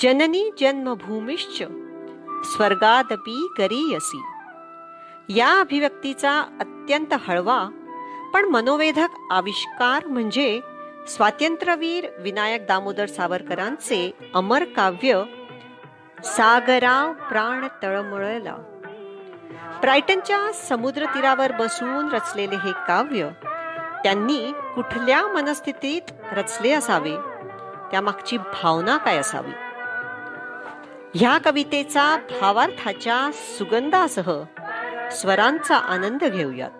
जननी जन्मभूमिश्च स्वर्गादपी गरीयसी या अभिव्यक्तीचा अत्यंत हळवा पण मनोवेधक आविष्कार म्हणजे स्वातंत्र्यवीर विनायक दामोदर सावरकरांचे अमर काव्य सागराव प्राण तळमळला. ब्रायटनच्या समुद्र तीरावर बसून रचलेले हे काव्य त्यांनी कुठल्या मनस्थितीत रचले असावे? त्यामागची भावना काय असावी? ह्या कवितेचा भावार्थाच्या सुगंधासह स्वरांचा आनंद घेऊयात.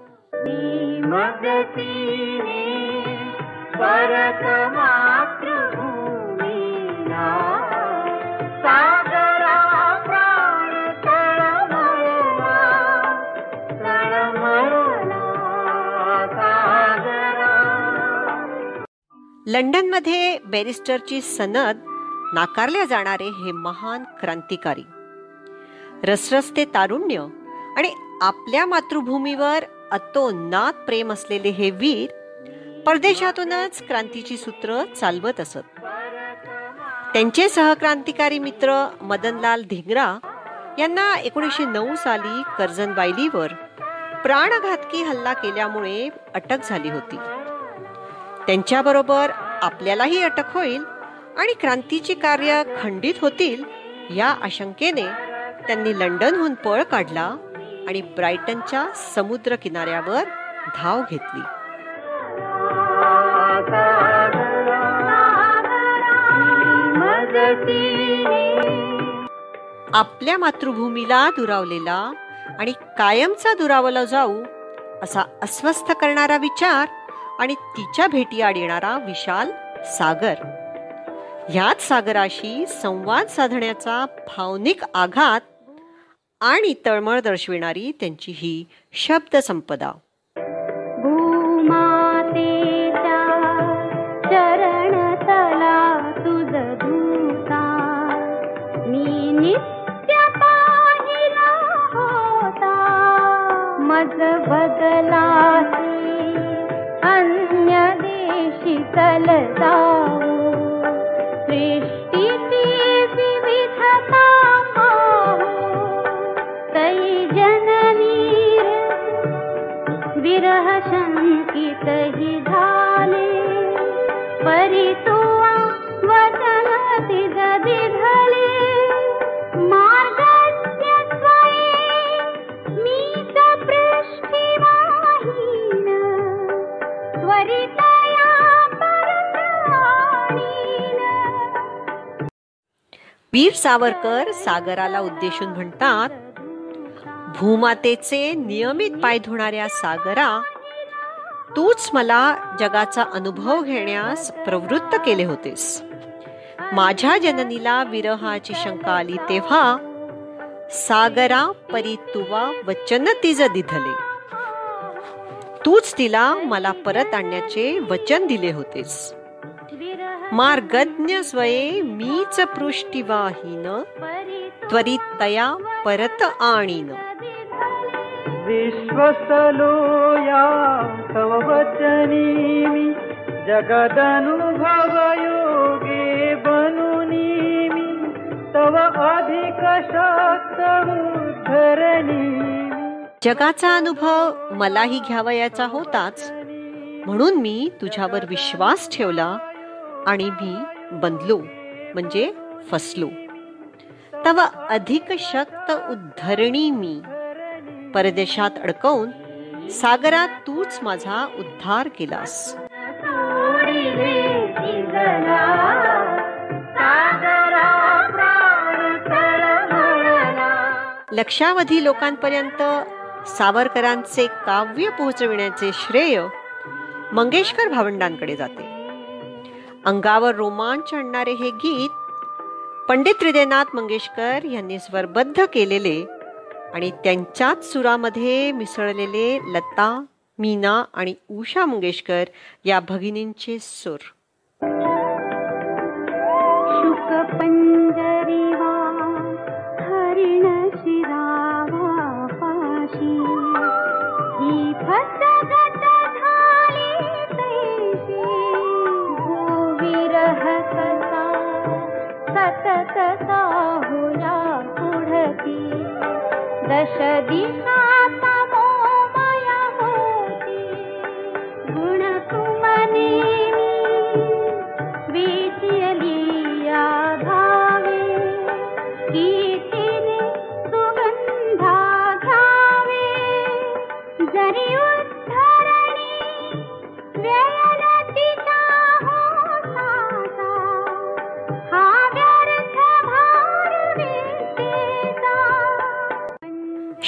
लंडनमध्ये बॅरिस्टरची सनद नाकारले जाणारे हे महान क्रांतिकारी. रसरस्ते तारुण्य आणि आपल्या मातृभूमीवर अतोनात प्रेम असलेले हे वीर परदेशातूनच क्रांतीची सूत्र चालवत असत. त्यांचे सहक्रांतिकारी मित्र मदनलाल धिंगरा यांना एकोणीसशे नऊ साली कर्जन वायलीवर प्राणघातकी हल्ला केल्यामुळे अटक झाली होती. त्यांच्याबरोबर आपल्यालाही अटक होईल आणि क्रांतीची कार्य खंडित होतील या आशंकेने त्यांनी लंडनहून पळ काढला आणि ब्रायटनच्या समुद्र किनाऱ्यावर धाव घेतली. आपल्या मातृभूमीला दुरावलेला आणि कायमचा दुरावला जाऊ असा अस्वस्थ करणारा विचार आणि तिच्या भेटीआड येणारा विशाल सागर. ह्याच सागराशी संवाद साधण्याचा भावनिक आघात आणि तळमळ दर्शविणारी त्यांची ही शब्द संपदा धूता. बदला अन्य देशी चल वीर सावरकर सागराला उद्देशून म्हणतात भूमातेचे नियमित पाय धुणाऱ्या सागरा तूच मला जगाचा अनुभव घेण्यास प्रवृत्त केले होतेस. माझ्या जननीला विरहाची शंका आली तेव्हा सागरा परी तुवा वचन तिज दिधले. तूच तिला मला परत आणण्याचे वचन दिले होतेस. मार्गज्ञ स्वये मीच पृष्ठिवाहीन त्वरित तया परत आणीन। विश्वसलोया तव वचनी मी जगदनुभव योगे बनुनी मी तव अधिक धरणी जगाचा अनुभव मलाही घ्यावयाचा होताच म्हणून मी तुझ्यावर विश्वास ठेवला। आणि मी बनलो म्हणजे फसलो. तव अधिक शक्त उद्धरणी मी. परदेशात अडकवून सागरात तूच माझा उद्धार केलास. लक्षावधी लोकांपर्यंत सावरकरांचे काव्य पोहोचविण्याचे श्रेय मंगेशकर भावंडांकडे जाते. अंगावर रोमांच आणणारे हे गीत पंडित हृदयनाथ मंगेशकर यांनी स्वरबद्ध केलेले आणि त्यांच्याच सुरामध्ये मिसळलेले लता मीना आणि उषा मंगेशकर या भगिनींचे सूर. तमोमयमो गुणसुमनि वीचयलीया भावे गीति सुगन्धामि जु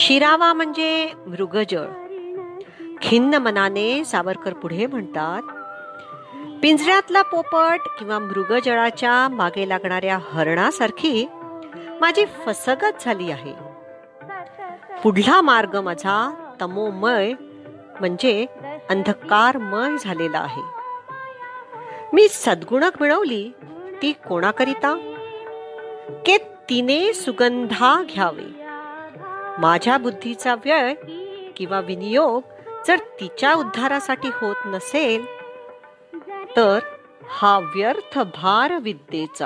शिरावा म्हणजे मृगजळ. खिन्न मनाने सावरकर पुढे म्हणतात पिंजऱ्यातला पोपट किंवा मृगजळाच्या मागे लागणाऱ्या हरणासारखी माझी फसगत झाली आहे. पुढला मार्ग माझा तमोमय म्हणजे अंधकारमय झालेला आहे. मी सद्गुणक मिळवली ती कोणाकरिता? के तिने सुगंधा घ्यावे. माझ्या बुद्धीचा व्यय किंवा विनियोग जर तिच्या उद्धारासाठी होत नसेल तर हा व्यर्थ भार विद्येचा.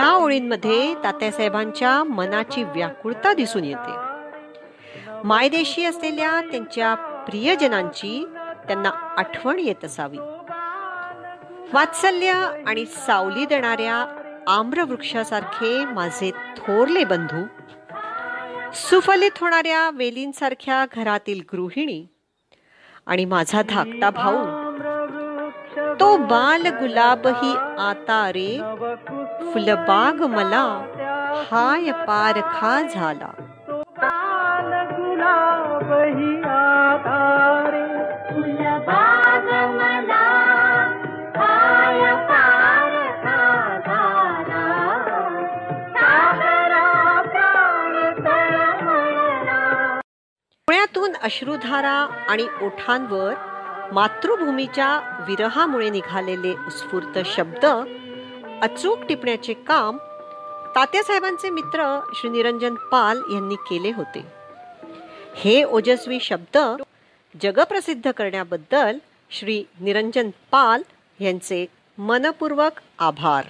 या ओळींमध्ये तात्यासाहेबांच्या मनाची व्याकुळता दिसून येते. मायदेशी असलेल्या त्यांच्या प्रियजनांची त्यांना आठवण येत असावी. वात्सल्य आणि सावली देणाऱ्या आम्रवृक्षासारखे माझे थोरले बंधू सुफलित होणाऱ्या वेलींसारख्या घरातील गृहिणी आणि माझा धाकटा भाऊ तो बाल गुलाब ही आता रे फुलबाग मला हाय पारखा झाला. डोळ्यातून अश्रुधारा आणि ओठांवर मातृभूमीच्या विरहामुळे निघालेले उत्स्फूर्त शब्द अचूक टिपण्याचे काम तात्यासाहेबांचे मित्र श्री निरंजन पाल यांनी केले होते. हे ओजस्वी शब्द जगप्रसिद्ध करण्याबद्दल श्री निरंजन पाल यांचे मनपूर्वक आभार.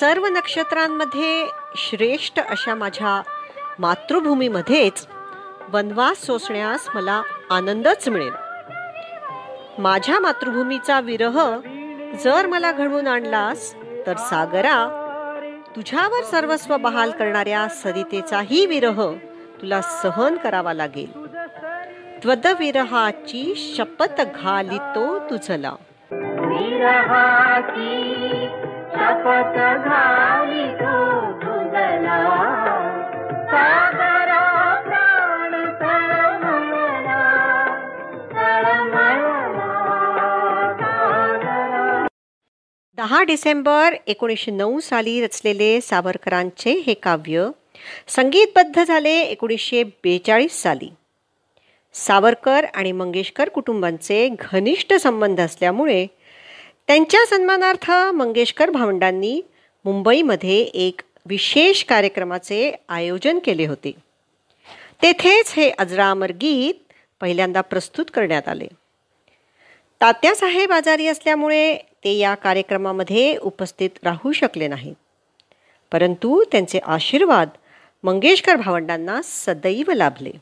सर्व नक्षत्रांमध्ये श्रेष्ठ अशा माझ्या मातृभूमीमध्येच वनवास सोसण्यास मला आनंदच मिळेल. माझ्या मातृभूमीचा विरह जर मला घडवून आणलास तर सागरा तुझ्यावर सर्वस्व बहाल करणाऱ्या सरितेचाही विरह तुला सहन करावा लागेल. त्वदविरहाची शपथ घालितो तुझला. विरहाची शपथ घाली सागरा प्राण तळमळला तळमळला दहा डिसेंबर एकोणीसशे नऊ साली रचलेले सावरकरांचे हे काव्य संगीतबद्ध झाले एकोणीसशे बेचाळीस साली. सावरकर आणि मंगेशकर कुटुंबांचे घनिष्ठ संबंध असल्यामुळे त्यांच्या सन्मानार्थ मंगेशकर भावंडांनी मुंबईमध्ये एक विशेष कार्यक्रमाचे आयोजन केले होते. तेथेच हे अजरामर गीत पहिल्यांदा प्रस्तुत करण्यात आले. तात्यासाहेब आजारी असल्यामुळे ते या कार्यक्रमामध्ये उपस्थित राहू शकले नाहीत. परंतु त्यांचे आशीर्वाद मंगेशकर भावंडांना सदैव लाभले.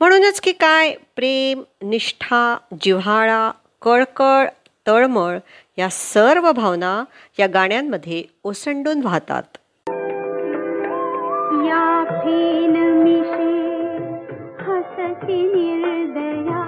म्हणूनच की काय प्रेम निष्ठा जिव्हाळा कळकळ तळमळ या सर्व भावना या गाण्यांमध्ये ओसंडून वाहतात. या निर्दया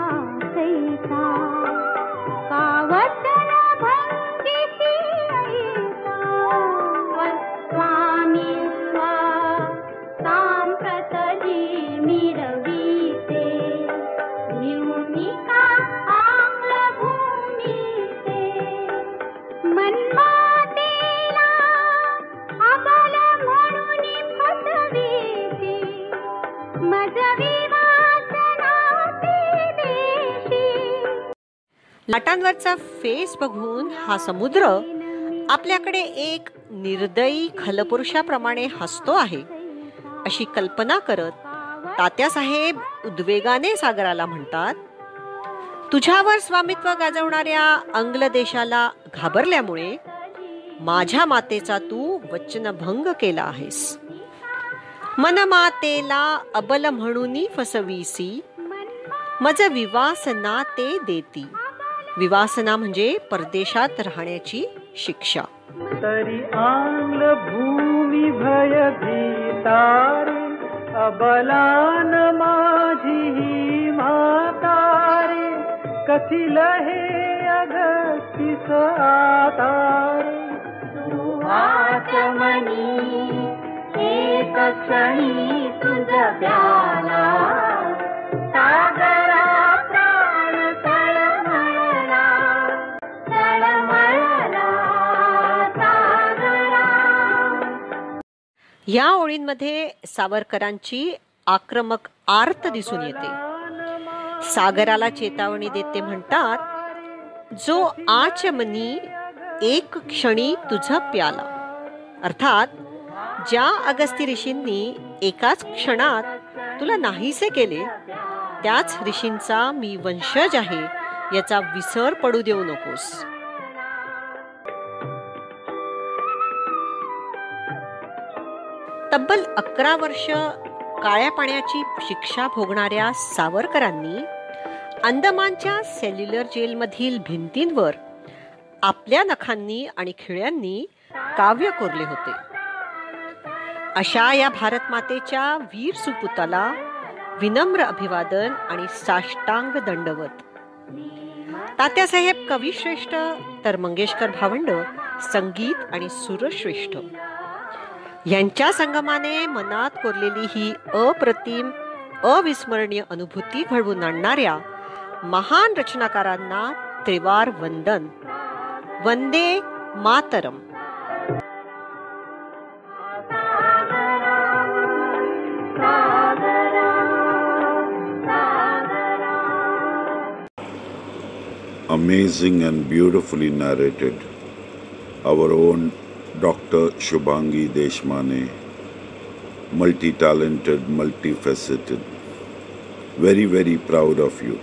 लाटांवरचा फेस बघून हा समुद्र आपल्याकडे एक निर्दयी खलपुरुषाप्रमाणे हसतो आहे. अशी कल्पना करत तात्यासाहेब उद्वेगाने सागराला म्हणतात तुझ्यावर स्वामित्व गाजवणाऱ्या आंग्ल देशाला घाबरल्यामुळे माझ्या मातेचा तू वचनभंग केला आहेस. मनमातेला अबल म्हणून फसवीसी मज विवासना ते देती. विवासना म्हणजे परदेशात राहण्याची शिक्षा. तरी आंग्ल भूमी भय भीतारे अबलान माझी ही मातारे कथिल हे अगस्तीस आतारे. आचमनी एक क्षणी तुझ प्याला या ओळींमध्ये सावरकरांची आक्रमक आर्त दिसून येते. सागराला चेतावणी देते म्हणतात जो आचमनी एक क्षणी तुझा प्याला. अर्थात ज्या अगस्ती ऋषींनी एकाच क्षणात तुला नाहीसे केले त्याच ऋषींचा मी वंशज आहे याचा विसर पडू देऊ नकोस. तब्बल अकरा वर्ष काळ्या पाण्याची शिक्षा भोगणाऱ्या सावरकरांनी अंदमानच्या सेल्युलर जेलमधील भिंतींवर आपल्या नखांनी आणि खिळ्यांनी काव्य कोरले होते. अशा या भारतमातेच्या वीर सुपुताला विनम्र अभिवादन आणि साष्टांग दंडवत. तात्यासाहेब कविश्रेष्ठ तर मंगेशकर भावंड संगीत आणि सुरश्रेष्ठ. यांच्या संगमाने मनात कोरलेली ही अप्रतिम अविस्मरणीय अनुभूती घडवून आणणाऱ्या महान रचनाकारांना त्रिवार वंदन Vande Mataram amazing and beautifully narrated. Our own doctor Shubhangi Deshmane multi talented multi faceted very very proud of you